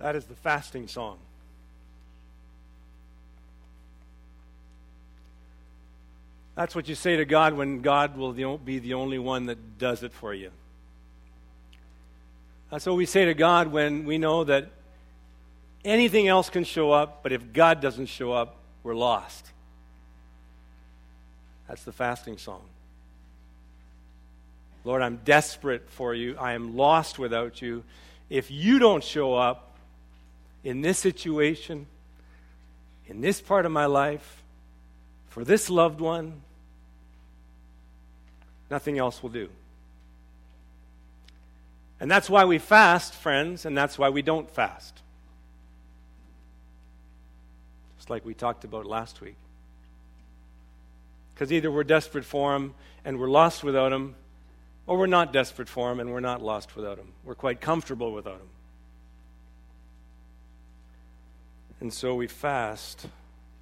That is the fasting song. That's what you say to God when God will be the only one that does it for you. That's what we say to God when we know that anything else can show up, but if God doesn't show up, we're lost. That's the fasting song. Lord, I'm desperate for you. I am lost without you. If you don't show up in this situation, in this part of my life, for this loved one, nothing else will do. And that's why we fast, friends, and that's why we don't fast. Just like we talked about last week. Because either we're desperate for Him and we're lost without Him, or we're not desperate for Him and we're not lost without Him. We're quite comfortable without Him. And so we fast,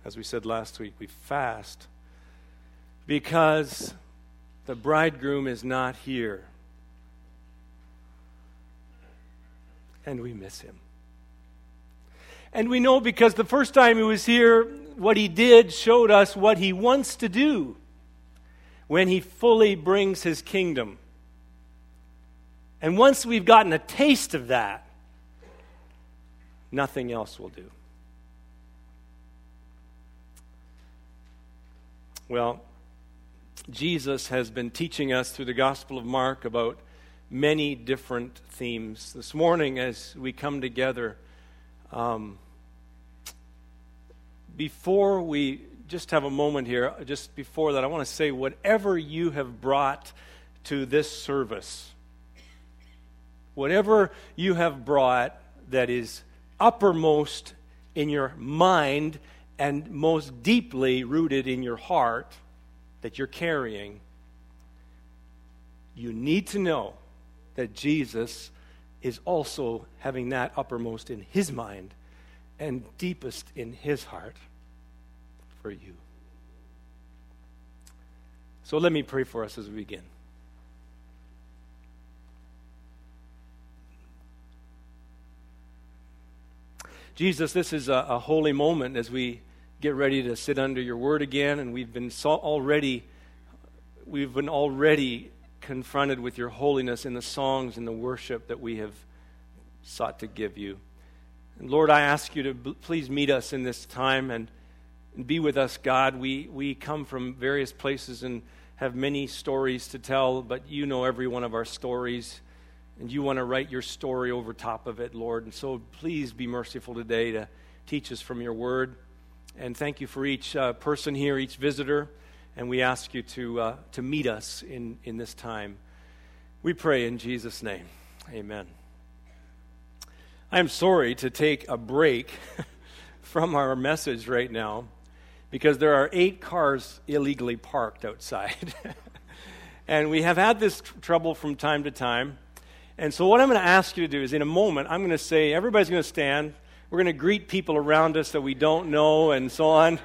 as we said last week, we fast because the bridegroom is not here. And we miss him. And we know because the first time he was here, what he did showed us what he wants to do when he fully brings his kingdom. And once we've gotten a taste of that, nothing else will do. Well, Jesus has been teaching us through the Gospel of Mark about many different themes. This morning, as we come together, um, before we just have a moment here, just before that, I want to say whatever you have brought to this service, whatever you have brought that is uppermost in your mind and most deeply rooted in your heart that you're carrying, you need to know that Jesus is also having that uppermost in his mind and deepest in his heart for you. So let me pray for us as we begin. Jesus, this is a, a holy moment as we get ready to sit under your word again, and we've been so already we've been already confronted with your holiness in the songs and the worship that we have sought to give you. And Lord, I ask you to b- please meet us in this time and, and be with us, God. We, we come from various places and have many stories to tell, but you know every one of our stories, and you want to write your story over top of it, Lord. And so please be merciful today to teach us from your word. And thank you for each uh, person here, each visitor. And we ask you to, uh, to meet us in, in this time. We pray in Jesus' name. Amen. I'm sorry to take a break from our message right now because there are eight cars illegally parked outside. and we have had this tr- trouble from time to time. And so, what I'm going to ask you to do is in a moment, I'm going to say, everybody's going to stand. We're going to greet people around us that we don't know and so on.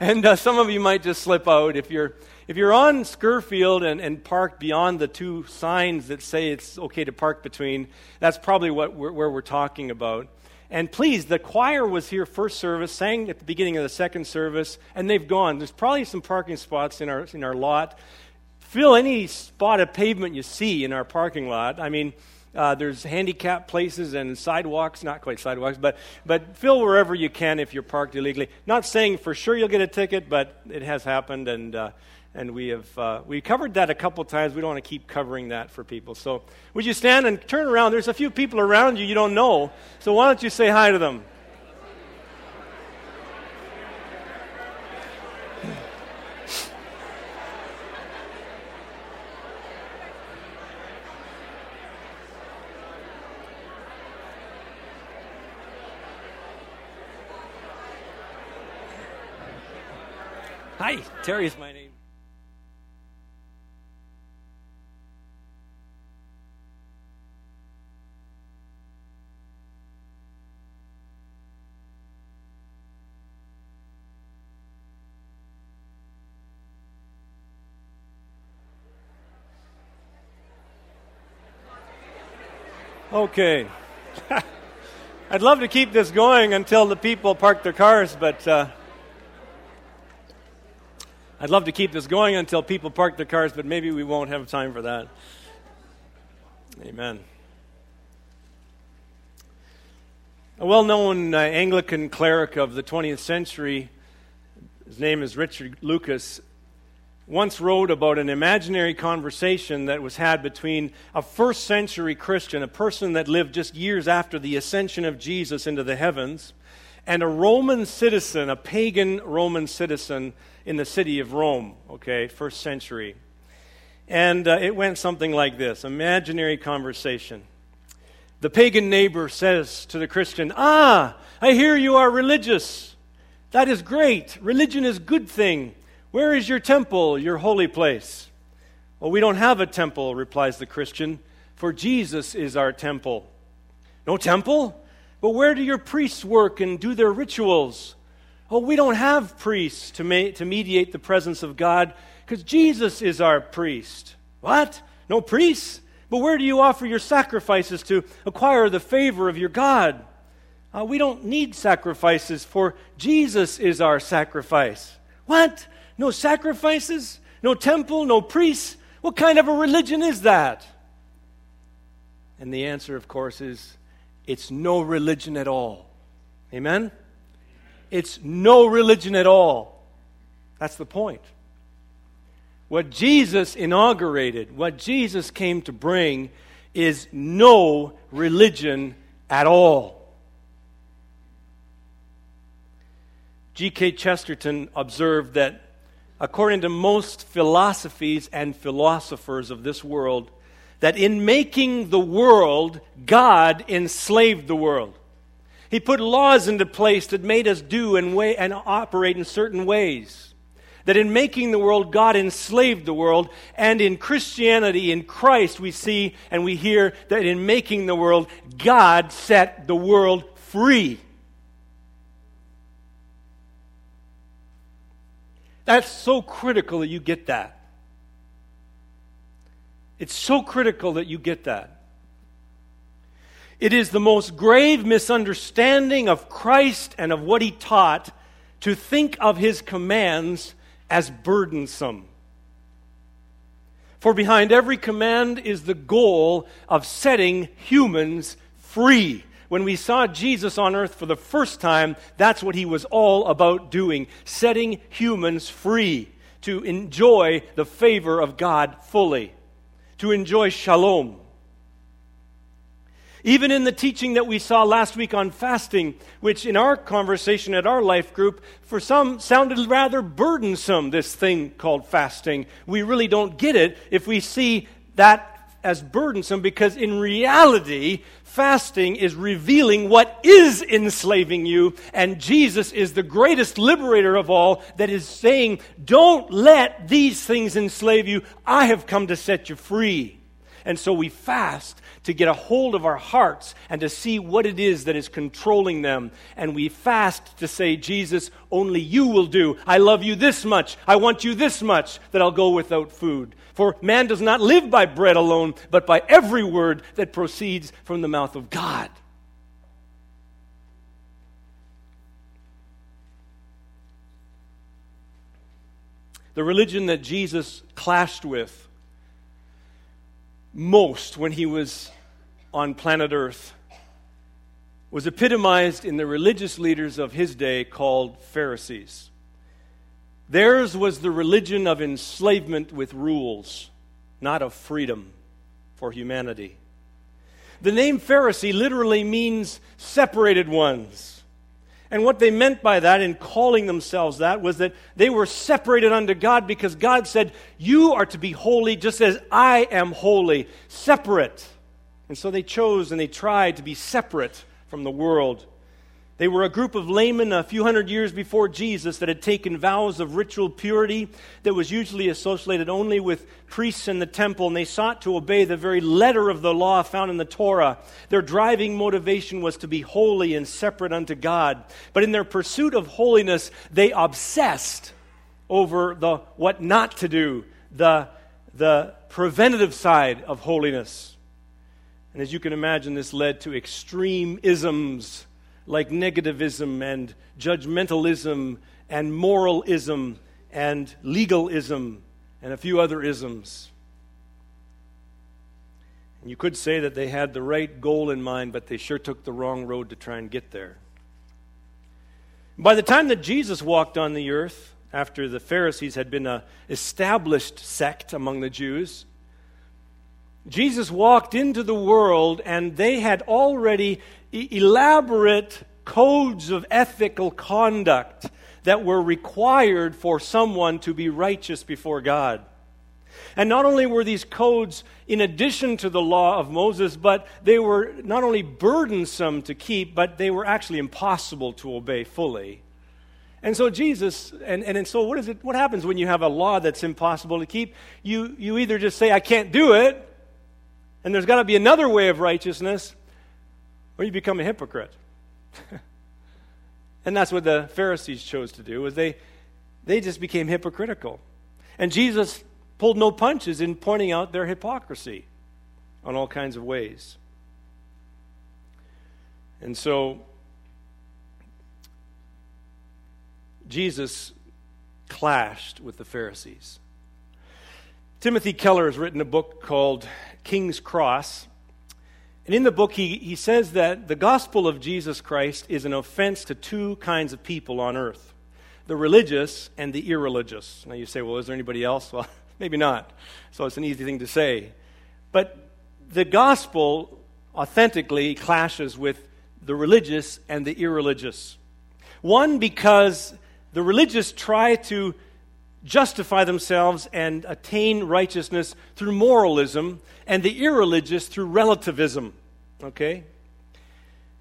And uh, some of you might just slip out. If you're, if you're on Scurfield and, and parked beyond the two signs that say it's okay to park between, that's probably what we're, where we're talking about. And please, the choir was here first service, sang at the beginning of the second service, and they've gone. There's probably some parking spots in our, in our lot. Fill any spot of pavement you see in our parking lot. I mean, uh, there's handicap places and sidewalks, not quite sidewalks, but, but fill wherever you can if you're parked illegally. Not saying for sure you'll get a ticket, but it has happened, and, uh, and we have uh, we covered that a couple times. We don't want to keep covering that for people. So would you stand and turn around? There's a few people around you you don't know, so why don't you say hi to them? Hi, Terry is my name. Okay. I'd love to keep this going until the people park their cars, but uh, I'd love to keep this going until people park their cars, but maybe we won't have time for that. Amen. A well known uh, Anglican cleric of the 20th century, his name is Richard Lucas, once wrote about an imaginary conversation that was had between a first century Christian, a person that lived just years after the ascension of Jesus into the heavens, and a Roman citizen, a pagan Roman citizen in the city of Rome, okay, first century. And uh, it went something like this imaginary conversation. The pagan neighbor says to the Christian, Ah, I hear you are religious. That is great. Religion is a good thing. Where is your temple, your holy place? Well, we don't have a temple, replies the Christian, for Jesus is our temple. No temple? But where do your priests work and do their rituals? Oh, we don't have priests to, ma- to mediate the presence of God because Jesus is our priest. What? No priests? But where do you offer your sacrifices to acquire the favor of your God? Uh, we don't need sacrifices, for Jesus is our sacrifice. What? No sacrifices? No temple? No priests? What kind of a religion is that? And the answer, of course, is it's no religion at all. Amen? It's no religion at all. That's the point. What Jesus inaugurated, what Jesus came to bring, is no religion at all. G.K. Chesterton observed that according to most philosophies and philosophers of this world, that in making the world, God enslaved the world. He put laws into place that made us do and, way, and operate in certain ways that in making the world, God enslaved the world. And in Christianity, in Christ, we see and we hear that in making the world, God set the world free. That's so critical that you get that. It's so critical that you get that. It is the most grave misunderstanding of Christ and of what he taught to think of his commands as burdensome. For behind every command is the goal of setting humans free. When we saw Jesus on earth for the first time, that's what he was all about doing setting humans free to enjoy the favor of God fully, to enjoy shalom. Even in the teaching that we saw last week on fasting, which in our conversation at our life group, for some sounded rather burdensome, this thing called fasting. We really don't get it if we see that as burdensome because in reality, fasting is revealing what is enslaving you, and Jesus is the greatest liberator of all that is saying, Don't let these things enslave you. I have come to set you free. And so we fast to get a hold of our hearts and to see what it is that is controlling them. And we fast to say, Jesus, only you will do. I love you this much. I want you this much that I'll go without food. For man does not live by bread alone, but by every word that proceeds from the mouth of God. The religion that Jesus clashed with most when he was on planet Earth was epitomized in the religious leaders of his day called Pharisees. Theirs was the religion of enslavement with rules, not of freedom for humanity. The name Pharisee literally means separated ones. And what they meant by that in calling themselves that was that they were separated unto God because God said, You are to be holy just as I am holy, separate. And so they chose and they tried to be separate from the world. They were a group of laymen a few hundred years before Jesus that had taken vows of ritual purity that was usually associated only with priests in the temple, and they sought to obey the very letter of the law found in the Torah. Their driving motivation was to be holy and separate unto God. But in their pursuit of holiness, they obsessed over the what not to do, the, the preventative side of holiness. And as you can imagine, this led to extreme isms like negativism and judgmentalism and moralism and legalism and a few other isms. And you could say that they had the right goal in mind, but they sure took the wrong road to try and get there. By the time that Jesus walked on the earth, after the Pharisees had been an established sect among the Jews, Jesus walked into the world and they had already elaborate codes of ethical conduct that were required for someone to be righteous before God. And not only were these codes in addition to the law of Moses, but they were not only burdensome to keep, but they were actually impossible to obey fully. And so Jesus, and, and, and so what is it, what happens when you have a law that's impossible to keep? You, you either just say, I can't do it, and there's got to be another way of righteousness, or you become a hypocrite. and that's what the Pharisees chose to do, was they, they just became hypocritical. And Jesus pulled no punches in pointing out their hypocrisy on all kinds of ways. And so Jesus clashed with the Pharisees. Timothy Keller has written a book called King's Cross. And in the book, he, he says that the gospel of Jesus Christ is an offense to two kinds of people on earth the religious and the irreligious. Now you say, well, is there anybody else? Well, maybe not. So it's an easy thing to say. But the gospel authentically clashes with the religious and the irreligious. One, because the religious try to justify themselves and attain righteousness through moralism, and the irreligious through relativism. Okay?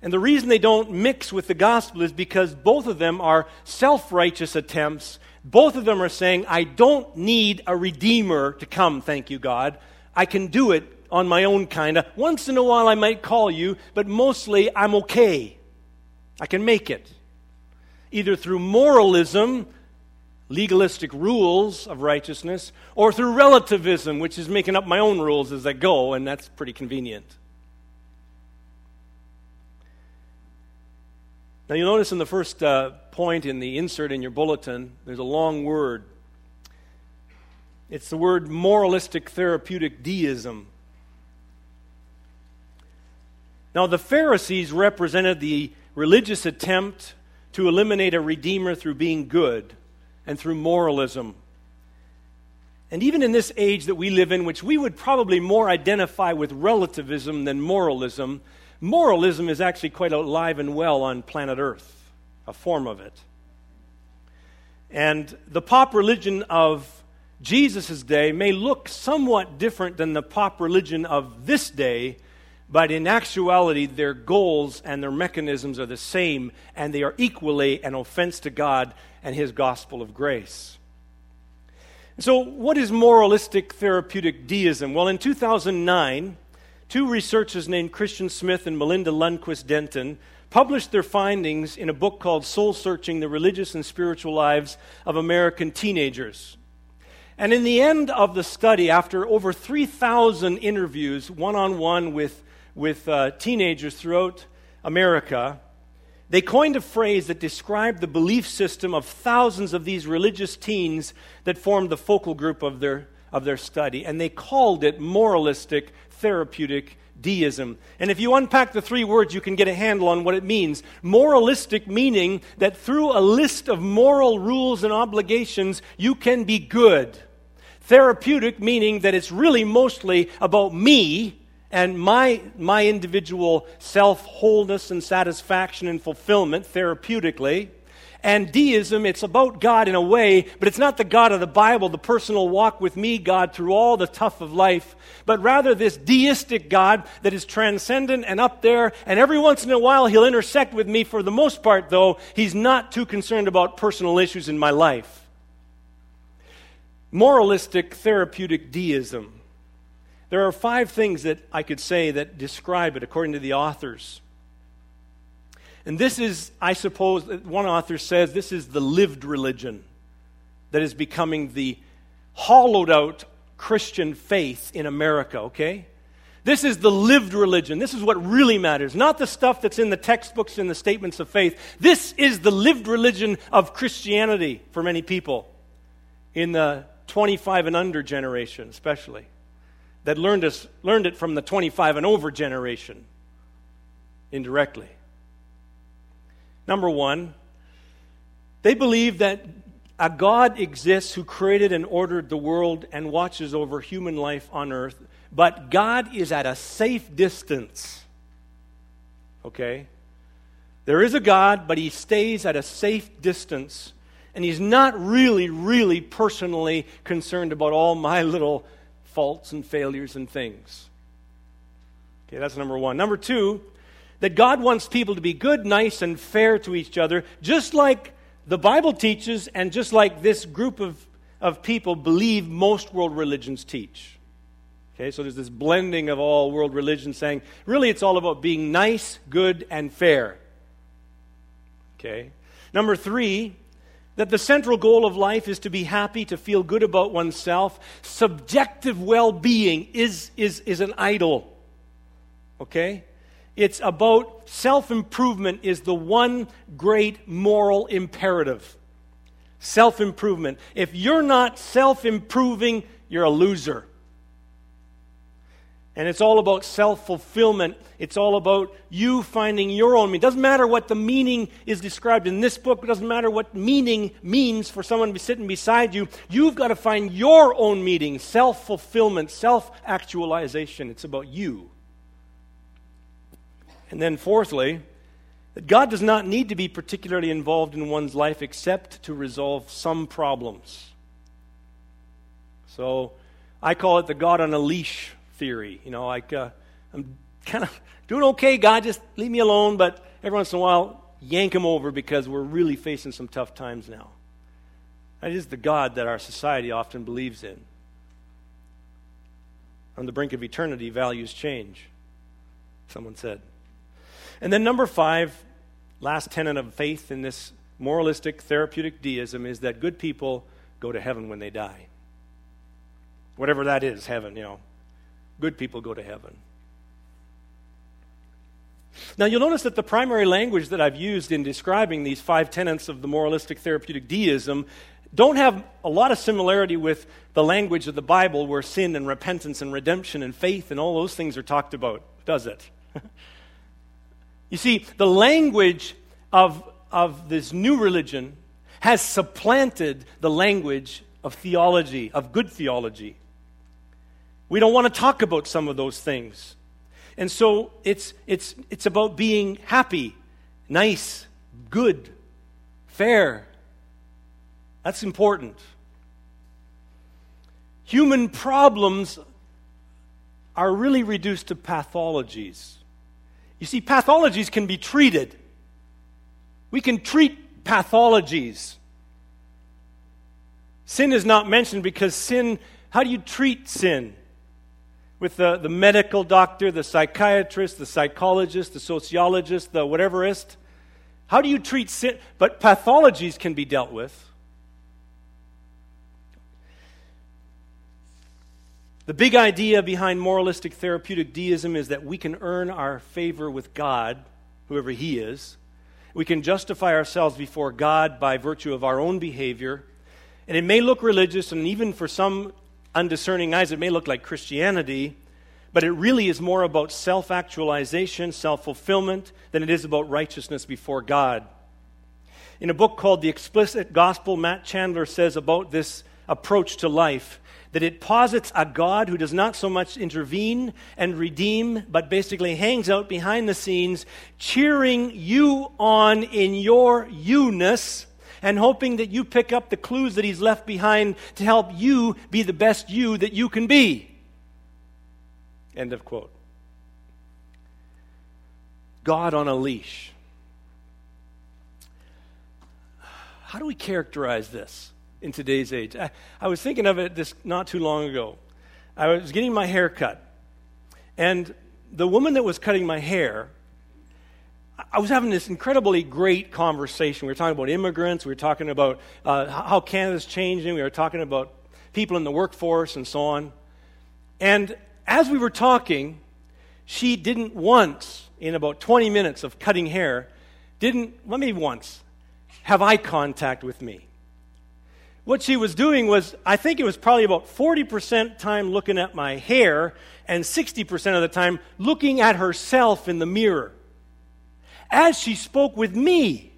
And the reason they don't mix with the gospel is because both of them are self righteous attempts. Both of them are saying, I don't need a redeemer to come, thank you, God. I can do it on my own, kind of. Once in a while, I might call you, but mostly I'm okay. I can make it. Either through moralism, legalistic rules of righteousness, or through relativism, which is making up my own rules as I go, and that's pretty convenient. Now, you'll notice in the first uh, point in the insert in your bulletin, there's a long word. It's the word moralistic therapeutic deism. Now, the Pharisees represented the religious attempt to eliminate a redeemer through being good and through moralism. And even in this age that we live in, which we would probably more identify with relativism than moralism, moralism is actually quite alive and well on planet Earth, a form of it. And the pop religion of Jesus' day may look somewhat different than the pop religion of this day, but in actuality, their goals and their mechanisms are the same, and they are equally an offense to God and His gospel of grace. So, what is moralistic therapeutic deism? Well, in 2009, two researchers named Christian Smith and Melinda Lundquist Denton published their findings in a book called Soul Searching The Religious and Spiritual Lives of American Teenagers. And in the end of the study, after over 3,000 interviews, one on one with with uh, teenagers throughout America, they coined a phrase that described the belief system of thousands of these religious teens that formed the focal group of their, of their study. And they called it moralistic therapeutic deism. And if you unpack the three words, you can get a handle on what it means. Moralistic meaning that through a list of moral rules and obligations, you can be good. Therapeutic meaning that it's really mostly about me and my, my individual self wholeness and satisfaction and fulfillment therapeutically. And deism, it's about God in a way, but it's not the God of the Bible, the personal walk with me God through all the tough of life, but rather this deistic God that is transcendent and up there. And every once in a while, he'll intersect with me. For the most part, though, he's not too concerned about personal issues in my life. Moralistic therapeutic deism. There are five things that I could say that describe it according to the authors. And this is, I suppose, one author says this is the lived religion that is becoming the hollowed out Christian faith in America, okay? This is the lived religion. This is what really matters, not the stuff that's in the textbooks and the statements of faith. This is the lived religion of Christianity for many people in the 25 and under generation, especially, that learned, us, learned it from the 25 and over generation indirectly. Number one, they believe that a God exists who created and ordered the world and watches over human life on earth but God is at a safe distance. Okay? There is a God, but he stays at a safe distance. And he's not really, really personally concerned about all my little faults and failures and things. Okay, that's number one. Number two, that God wants people to be good, nice, and fair to each other, just like the Bible teaches, and just like this group of, of people believe most world religions teach. Okay, so there's this blending of all world religions saying, really, it's all about being nice, good, and fair. Okay. Number three, that the central goal of life is to be happy, to feel good about oneself. Subjective well being is, is, is an idol. Okay? It's about self improvement, is the one great moral imperative. Self improvement. If you're not self improving, you're a loser. And it's all about self fulfillment. It's all about you finding your own meaning. It doesn't matter what the meaning is described in this book. It doesn't matter what meaning means for someone to be sitting beside you. You've got to find your own meaning, self fulfillment, self actualization. It's about you. And then, fourthly, that God does not need to be particularly involved in one's life except to resolve some problems. So I call it the God on a leash theory. You know, like uh, I'm kind of doing okay, God, just leave me alone, but every once in a while, yank him over because we're really facing some tough times now. That is the God that our society often believes in. On the brink of eternity, values change, someone said. And then, number five, last tenet of faith in this moralistic therapeutic deism is that good people go to heaven when they die. Whatever that is, heaven, you know. Good people go to heaven. Now, you'll notice that the primary language that I've used in describing these five tenets of the moralistic therapeutic deism don't have a lot of similarity with the language of the Bible where sin and repentance and redemption and faith and all those things are talked about, does it? you see, the language of, of this new religion has supplanted the language of theology, of good theology. We don't want to talk about some of those things. And so it's, it's, it's about being happy, nice, good, fair. That's important. Human problems are really reduced to pathologies. You see, pathologies can be treated. We can treat pathologies. Sin is not mentioned because sin, how do you treat sin? With the, the medical doctor, the psychiatrist, the psychologist, the sociologist, the whateverist. How do you treat sin? But pathologies can be dealt with. The big idea behind moralistic therapeutic deism is that we can earn our favor with God, whoever He is. We can justify ourselves before God by virtue of our own behavior. And it may look religious, and even for some undiscerning eyes, it may look like Christianity, but it really is more about self actualization, self fulfillment, than it is about righteousness before God. In a book called The Explicit Gospel, Matt Chandler says about this approach to life that it posits a God who does not so much intervene and redeem, but basically hangs out behind the scenes, cheering you on in your you ness and hoping that you pick up the clues that he's left behind to help you be the best you that you can be. End of quote. God on a leash. How do we characterize this in today's age? I, I was thinking of it this not too long ago. I was getting my hair cut, and the woman that was cutting my hair I was having this incredibly great conversation. We were talking about immigrants. We were talking about uh, how Canada's changing. We were talking about people in the workforce and so on. And as we were talking, she didn't once, in about 20 minutes of cutting hair, didn't, let me once, have eye contact with me. What she was doing was, I think it was probably about 40% time looking at my hair and 60% of the time looking at herself in the mirror as she spoke with me.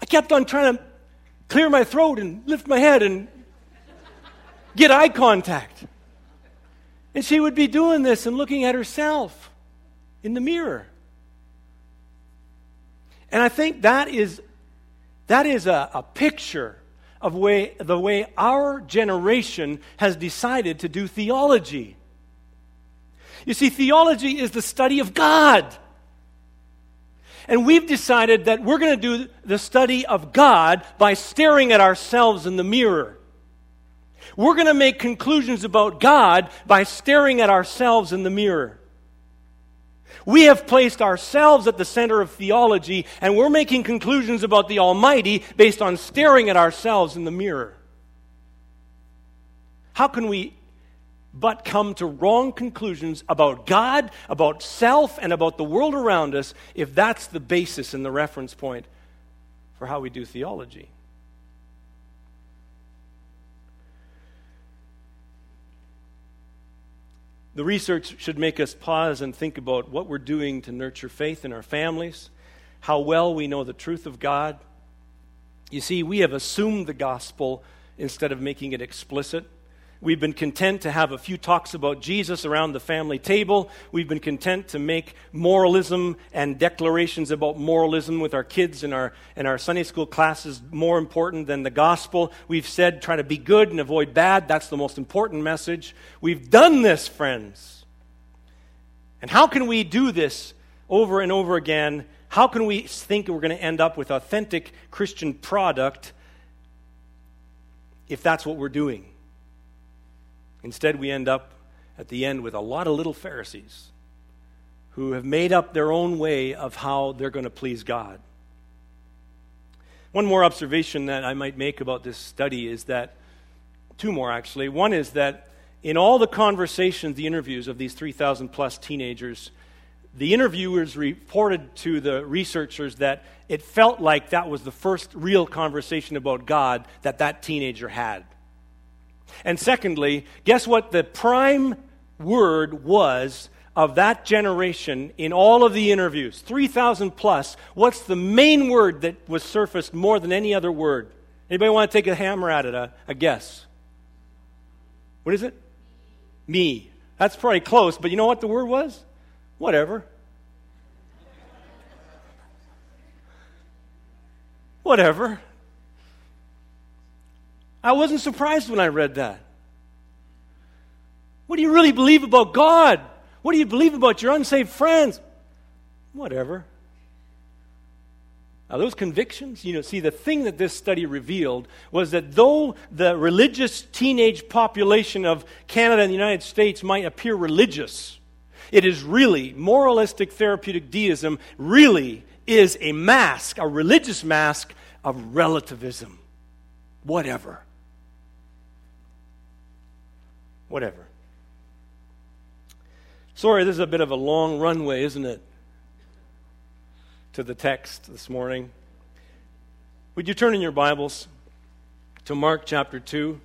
I kept on trying to clear my throat and lift my head and get eye contact. And she would be doing this and looking at herself in the mirror. And I think that is, that is a, a picture of way, the way our generation has decided to do theology. You see, theology is the study of God. And we've decided that we're going to do the study of God by staring at ourselves in the mirror. We're going to make conclusions about God by staring at ourselves in the mirror. We have placed ourselves at the center of theology, and we're making conclusions about the Almighty based on staring at ourselves in the mirror. How can we but come to wrong conclusions about God, about self, and about the world around us if that's the basis and the reference point for how we do theology? The research should make us pause and think about what we're doing to nurture faith in our families, how well we know the truth of God. You see, we have assumed the gospel instead of making it explicit. We've been content to have a few talks about Jesus around the family table. We've been content to make moralism and declarations about moralism with our kids in our, in our Sunday school classes more important than the gospel. We've said try to be good and avoid bad. That's the most important message. We've done this, friends. And how can we do this over and over again? How can we think we're going to end up with authentic Christian product if that's what we're doing? Instead, we end up at the end with a lot of little Pharisees who have made up their own way of how they're going to please God. One more observation that I might make about this study is that, two more actually. One is that in all the conversations, the interviews of these 3,000 plus teenagers, the interviewers reported to the researchers that it felt like that was the first real conversation about God that that teenager had. And secondly, guess what the prime word was of that generation in all of the interviews 3,000 plus. What's the main word that was surfaced more than any other word? Anybody want to take a hammer at it, a, a guess? What is it? Me. That's probably close, but you know what the word was? Whatever. Whatever. I wasn't surprised when I read that. What do you really believe about God? What do you believe about your unsaved friends? Whatever. Now, those convictions, you know, see, the thing that this study revealed was that though the religious teenage population of Canada and the United States might appear religious, it is really, moralistic therapeutic deism really is a mask, a religious mask of relativism. Whatever. Whatever. Sorry, this is a bit of a long runway, isn't it? To the text this morning. Would you turn in your Bibles to Mark chapter 2?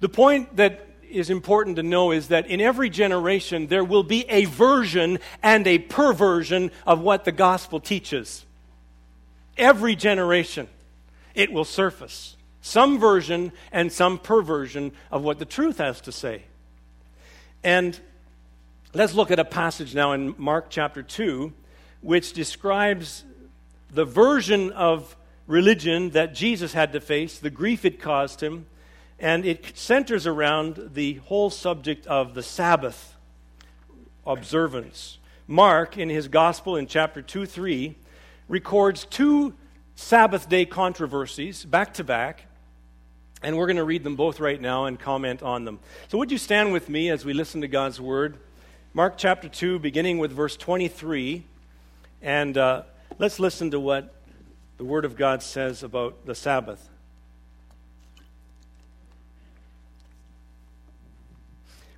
The point that is important to know is that in every generation there will be a version and a perversion of what the gospel teaches. Every generation, it will surface some version and some perversion of what the truth has to say. And let's look at a passage now in Mark chapter 2, which describes the version of religion that Jesus had to face, the grief it caused him, and it centers around the whole subject of the Sabbath observance. Mark, in his gospel in chapter 2 3, records two Sabbath day controversies back to back and we're going to read them both right now and comment on them. So, would you stand with me as we listen to God's word? Mark chapter 2, beginning with verse 23. And uh, let's listen to what the word of God says about the Sabbath.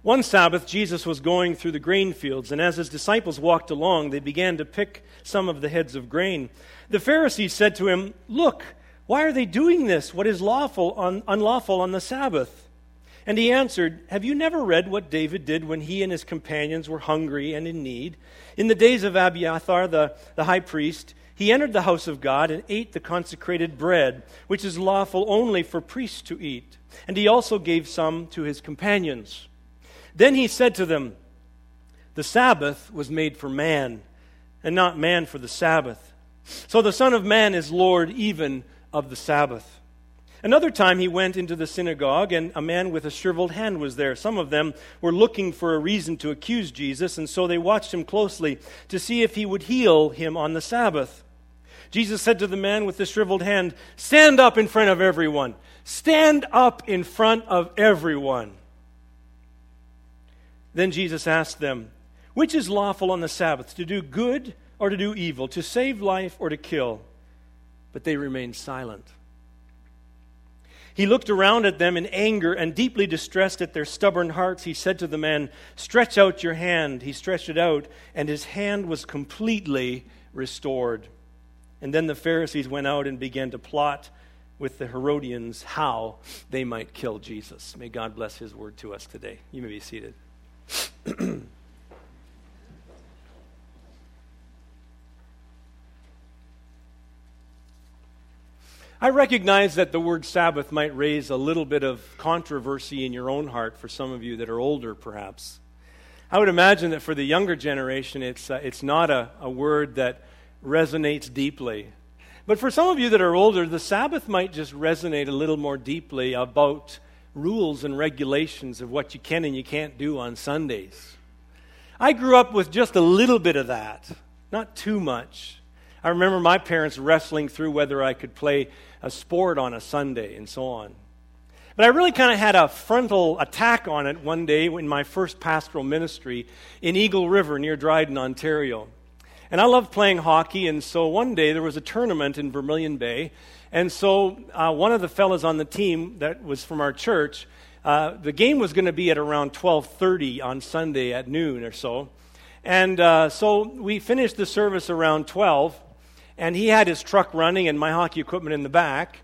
One Sabbath, Jesus was going through the grain fields, and as his disciples walked along, they began to pick some of the heads of grain. The Pharisees said to him, Look, why are they doing this? What is lawful on, unlawful on the Sabbath? And he answered, Have you never read what David did when he and his companions were hungry and in need? In the days of Abiathar, the, the high priest, he entered the house of God and ate the consecrated bread, which is lawful only for priests to eat. And he also gave some to his companions. Then he said to them, The Sabbath was made for man, and not man for the Sabbath. So the Son of Man is Lord even of the Sabbath. Another time he went into the synagogue, and a man with a shriveled hand was there. Some of them were looking for a reason to accuse Jesus, and so they watched him closely to see if he would heal him on the Sabbath. Jesus said to the man with the shriveled hand, Stand up in front of everyone. Stand up in front of everyone. Then Jesus asked them, Which is lawful on the Sabbath, to do good or to do evil, to save life or to kill? But they remained silent. He looked around at them in anger and deeply distressed at their stubborn hearts. He said to the man, Stretch out your hand. He stretched it out, and his hand was completely restored. And then the Pharisees went out and began to plot with the Herodians how they might kill Jesus. May God bless his word to us today. You may be seated. I recognize that the word Sabbath might raise a little bit of controversy in your own heart for some of you that are older, perhaps. I would imagine that for the younger generation, it's, uh, it's not a, a word that resonates deeply. But for some of you that are older, the Sabbath might just resonate a little more deeply about rules and regulations of what you can and you can't do on Sundays. I grew up with just a little bit of that, not too much. I remember my parents wrestling through whether I could play a sport on a Sunday and so on. But I really kind of had a frontal attack on it one day in my first pastoral ministry in Eagle River near Dryden, Ontario. And I loved playing hockey, and so one day there was a tournament in Vermilion Bay, and so uh, one of the fellows on the team that was from our church, uh, the game was going to be at around 12:30 on Sunday at noon or so, and uh, so we finished the service around 12, and he had his truck running and my hockey equipment in the back.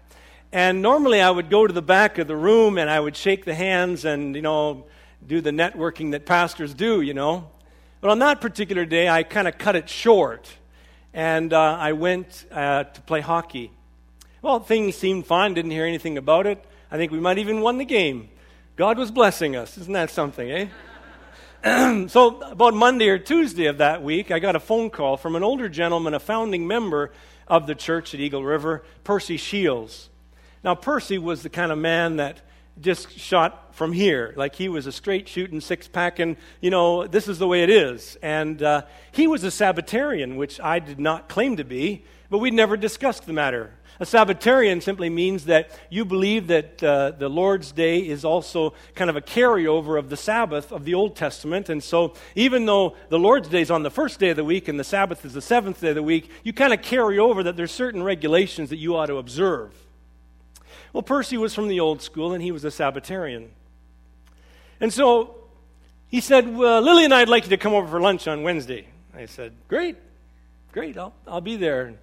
And normally I would go to the back of the room and I would shake the hands and you know do the networking that pastors do, you know. But on that particular day, I kind of cut it short, and uh, I went uh, to play hockey. Well, things seemed fine, didn't hear anything about it. I think we might even won the game. God was blessing us. Isn't that something, eh? so, about Monday or Tuesday of that week, I got a phone call from an older gentleman, a founding member of the church at Eagle River, Percy Shields. Now, Percy was the kind of man that just shot from here. Like he was a straight shooting, six pack, and you know, this is the way it is. And uh, he was a Sabbatarian, which I did not claim to be, but we never discussed the matter. A Sabbatarian simply means that you believe that uh, the Lord's Day is also kind of a carryover of the Sabbath of the Old Testament. And so, even though the Lord's Day is on the first day of the week and the Sabbath is the seventh day of the week, you kind of carry over that there's certain regulations that you ought to observe. Well, Percy was from the old school and he was a Sabbatarian. And so he said, well, Lily and I'd like you to come over for lunch on Wednesday. I said, Great, great, I'll, I'll be there.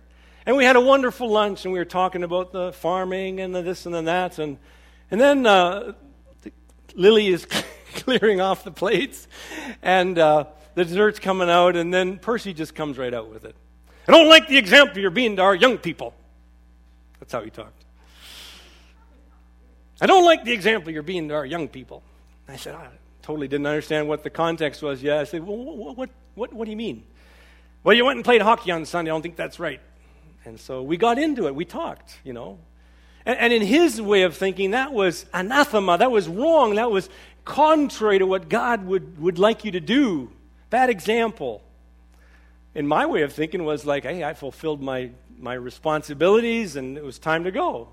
And we had a wonderful lunch, and we were talking about the farming and the this and the that. And, and then uh, Lily is clearing off the plates, and uh, the dessert's coming out, and then Percy just comes right out with it. I don't like the example you're being to our young people. That's how he talked. I don't like the example you're being to our young people. I said, I totally didn't understand what the context was yet. I said, well, what, what, what, what do you mean? Well, you went and played hockey on Sunday. I don't think that's right. And so we got into it. We talked, you know. And, and in his way of thinking, that was anathema. That was wrong. That was contrary to what God would, would like you to do. Bad example. In my way of thinking was like, hey, I fulfilled my, my responsibilities and it was time to go.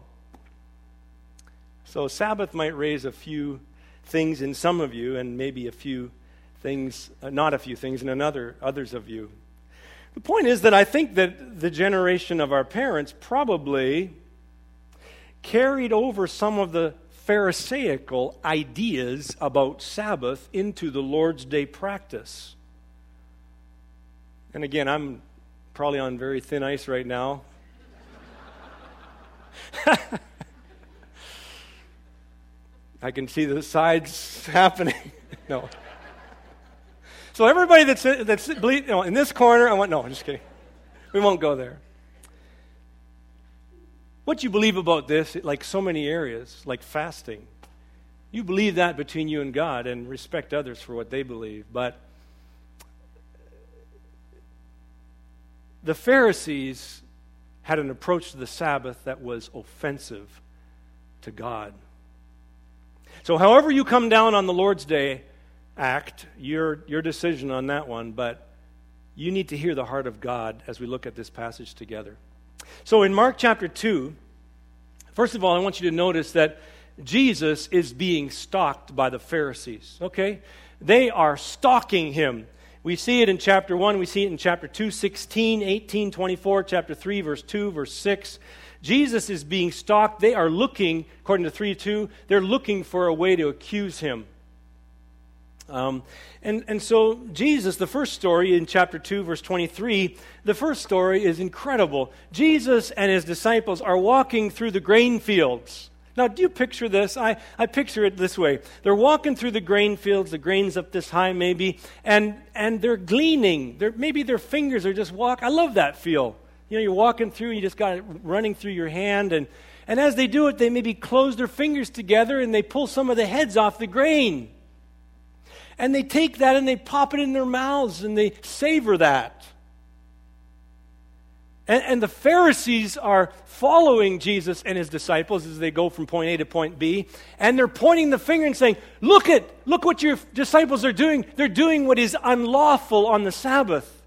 So Sabbath might raise a few things in some of you and maybe a few things, uh, not a few things in another, others of you. The point is that I think that the generation of our parents probably carried over some of the Pharisaical ideas about Sabbath into the Lord's Day practice. And again, I'm probably on very thin ice right now. I can see the sides happening. no. So everybody that's that's you know, in this corner, I want no, I'm just kidding. We won't go there. What you believe about this, like so many areas, like fasting, you believe that between you and God and respect others for what they believe. But the Pharisees had an approach to the Sabbath that was offensive to God. So, however, you come down on the Lord's Day act, your, your decision on that one, but you need to hear the heart of God as we look at this passage together. So in Mark chapter 2, first of all, I want you to notice that Jesus is being stalked by the Pharisees, okay? They are stalking him. We see it in chapter 1, we see it in chapter 2, 16, 18, 24, chapter 3, verse 2, verse 6. Jesus is being stalked. They are looking, according to 3 2, they're looking for a way to accuse him. Um, and, and so, Jesus, the first story in chapter 2, verse 23, the first story is incredible. Jesus and his disciples are walking through the grain fields. Now, do you picture this? I, I picture it this way. They're walking through the grain fields, the grain's up this high maybe, and, and they're gleaning. They're, maybe their fingers are just walk. I love that feel. You know, you're walking through, and you just got it running through your hand, and, and as they do it, they maybe close their fingers together and they pull some of the heads off the grain. And they take that and they pop it in their mouths and they savor that. And, and, the Pharisees are following Jesus and his disciples as they go from point A to point B. And they're pointing the finger and saying, Look at, look what your disciples are doing. They're doing what is unlawful on the Sabbath.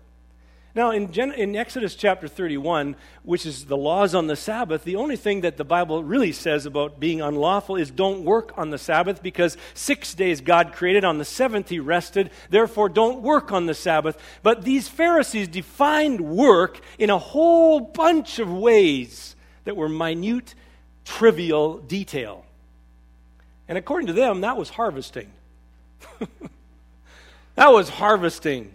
Now, in, Gen- in Exodus chapter 31, which is the laws on the Sabbath, the only thing that the Bible really says about being unlawful is don't work on the Sabbath because six days God created, on the seventh He rested, therefore don't work on the Sabbath. But these Pharisees defined work in a whole bunch of ways that were minute, trivial detail. And according to them, that was harvesting. that was harvesting.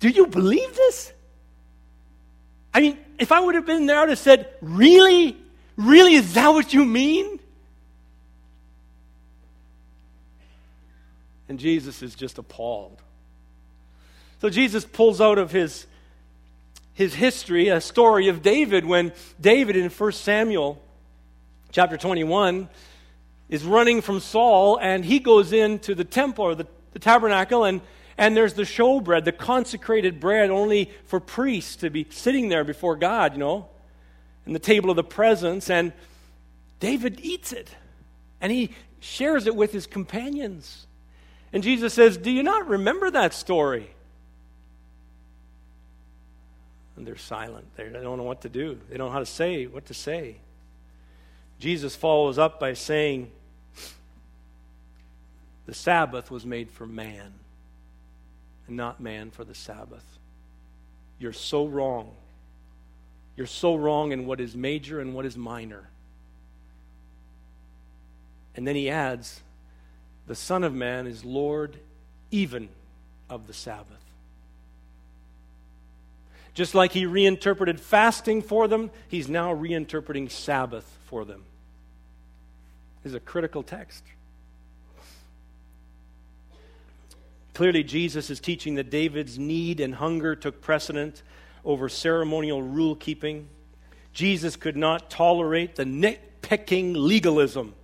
Do you believe this? I mean, if I would have been there, I would have said, Really? Really? Is that what you mean? And Jesus is just appalled. So Jesus pulls out of his, his history a story of David when David in 1 Samuel chapter 21 is running from Saul and he goes into the temple or the, the tabernacle and and there's the showbread, the consecrated bread only for priests to be sitting there before God, you know, in the table of the presence. And David eats it. And he shares it with his companions. And Jesus says, Do you not remember that story? And they're silent. They don't know what to do, they don't know how to say what to say. Jesus follows up by saying, The Sabbath was made for man and not man for the Sabbath. You're so wrong. You're so wrong in what is major and what is minor. And then he adds, the Son of Man is Lord even of the Sabbath. Just like he reinterpreted fasting for them, he's now reinterpreting Sabbath for them. This is a critical text. Clearly, Jesus is teaching that David's need and hunger took precedent over ceremonial rule keeping. Jesus could not tolerate the nitpicking legalism.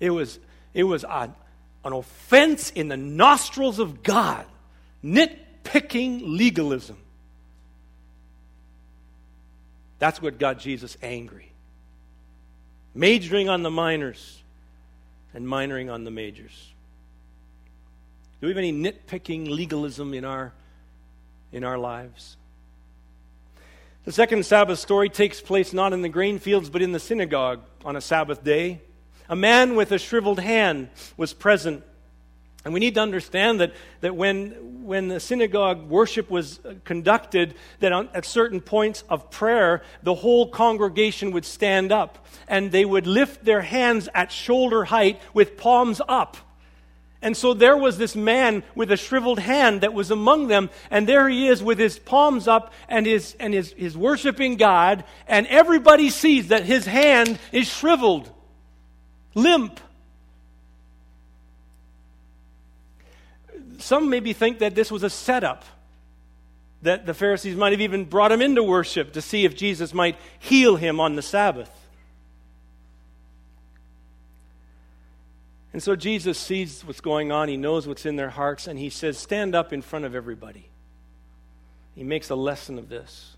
It was, it was an, an offense in the nostrils of God. Nitpicking legalism. That's what got Jesus angry. Majoring on the minors and minoring on the majors. Do we have any nitpicking legalism in our, in our lives? The second Sabbath story takes place not in the grain fields, but in the synagogue on a Sabbath day. A man with a shriveled hand was present. And we need to understand that, that when, when the synagogue worship was uh, conducted, that on, at certain points of prayer, the whole congregation would stand up and they would lift their hands at shoulder height with palms up. And so there was this man with a shriveled hand that was among them, and there he is with his palms up and his, and his, his worshiping God, and everybody sees that his hand is shriveled, limp. Some maybe think that this was a setup, that the Pharisees might have even brought him into worship to see if Jesus might heal him on the Sabbath. And so Jesus sees what's going on, he knows what's in their hearts, and he says, Stand up in front of everybody. He makes a lesson of this.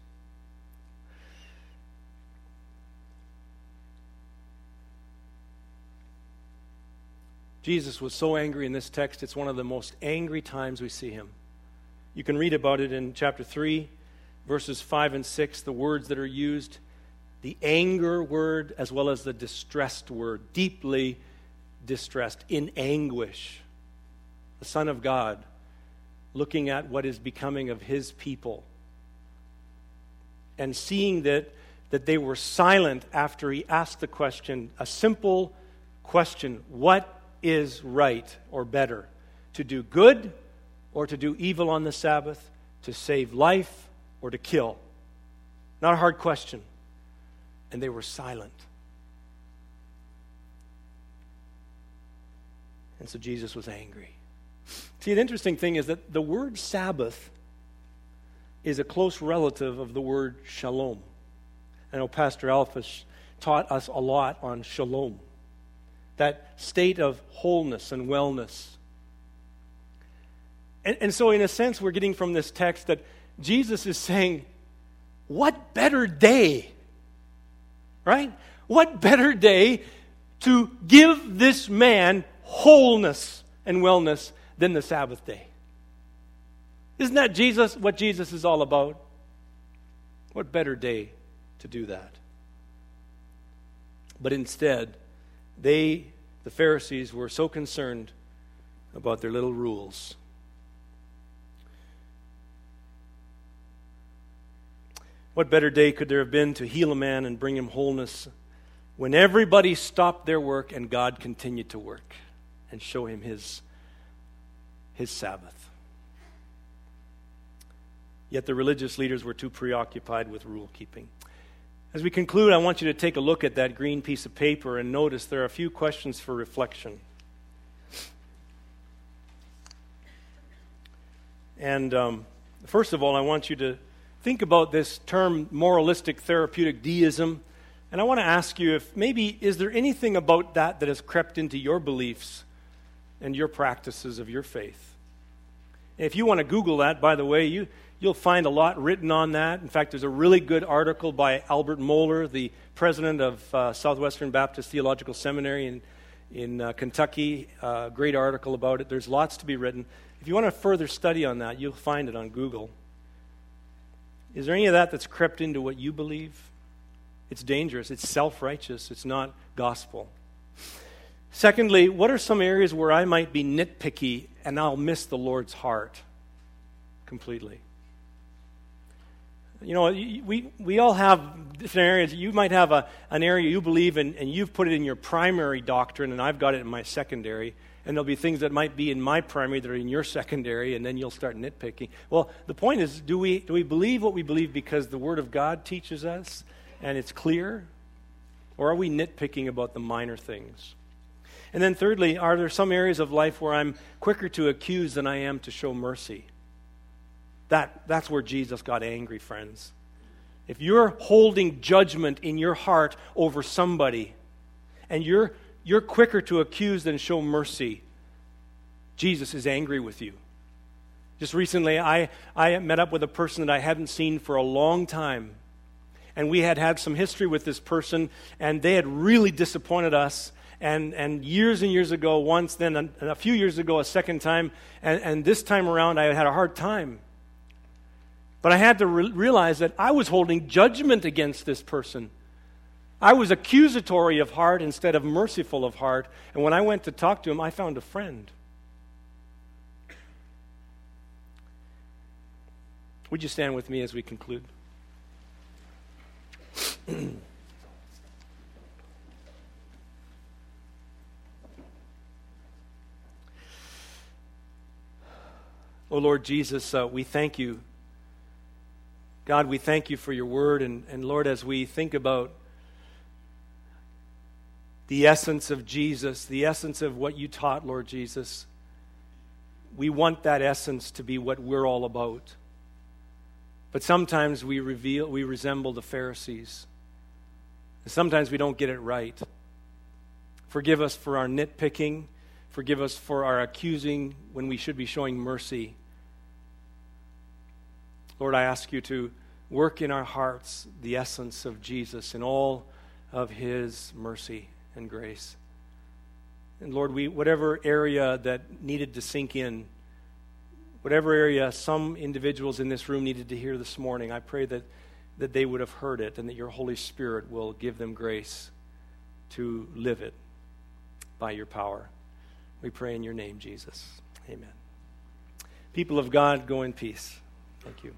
Jesus was so angry in this text, it's one of the most angry times we see him. You can read about it in chapter 3, verses 5 and 6, the words that are used, the anger word as well as the distressed word, deeply distressed, in anguish. The Son of God looking at what is becoming of his people and seeing that, that they were silent after he asked the question, a simple question What is right or better? To do good or to do evil on the Sabbath? To save life or to kill? Not a hard question. And they were silent. And so Jesus was angry. See, the interesting thing is that the word Sabbath is a close relative of the word shalom. I know Pastor Alphas taught us a lot on shalom that state of wholeness and wellness. And, and so, in a sense, we're getting from this text that Jesus is saying, What better day, right? What better day to give this man wholeness and wellness than the Sabbath day? Isn't that Jesus, what Jesus is all about? What better day to do that? But instead, they, the Pharisees, were so concerned about their little rules. What better day could there have been to heal a man and bring him wholeness when everybody stopped their work and God continued to work and show him his, his Sabbath? Yet the religious leaders were too preoccupied with rule keeping. As we conclude, I want you to take a look at that green piece of paper and notice there are a few questions for reflection. And um, first of all, I want you to think about this term moralistic therapeutic deism. And I want to ask you if maybe is there anything about that that has crept into your beliefs and your practices of your faith? if you want to Google that, by the way, you, You'll find a lot written on that. In fact, there's a really good article by Albert Mohler, the president of uh, Southwestern Baptist Theological Seminary in, in uh, Kentucky. Uh, great article about it. There's lots to be written. If you want to further study on that, you'll find it on Google. Is there any of that that's crept into what you believe? It's dangerous. It's self righteous. It's not gospel. Secondly, what are some areas where I might be nitpicky and I'll miss the Lord's heart completely? you know, we, we all have different areas. You might have a, an area you believe in, and you've put it in your primary doctrine, and I've got it in my secondary. And there'll be things that might be in my primary that are in your secondary, and then you'll start nitpicking. Well, the point is do we, do we believe what we believe because the Word of God teaches us and it's clear? Or are we nitpicking about the minor things? And then, thirdly, are there some areas of life where I'm quicker to accuse than I am to show mercy? That, that's where Jesus got angry, friends. If you're holding judgment in your heart over somebody and you're, you're quicker to accuse than show mercy, Jesus is angry with you. Just recently, I, I met up with a person that I hadn't seen for a long time. And we had had some history with this person, and they had really disappointed us and, and years and years ago once, then a, a few years ago a second time, and, and this time around I had a hard time. But I had to re- realize that I was holding judgment against this person. I was accusatory of heart instead of merciful of heart. And when I went to talk to him, I found a friend. Would you stand with me as we conclude? oh Lord Jesus, uh, we thank you. God, we thank you for your word. And, and Lord, as we think about the essence of Jesus, the essence of what you taught, Lord Jesus, we want that essence to be what we're all about. But sometimes we reveal we resemble the Pharisees. Sometimes we don't get it right. Forgive us for our nitpicking. Forgive us for our accusing when we should be showing mercy. Lord, I ask you to work in our hearts the essence of Jesus and all of his mercy and grace. And Lord, we, whatever area that needed to sink in, whatever area some individuals in this room needed to hear this morning, I pray that, that they would have heard it and that your Holy Spirit will give them grace to live it by your power. We pray in your name, Jesus. Amen. People of God, go in peace. Thank you.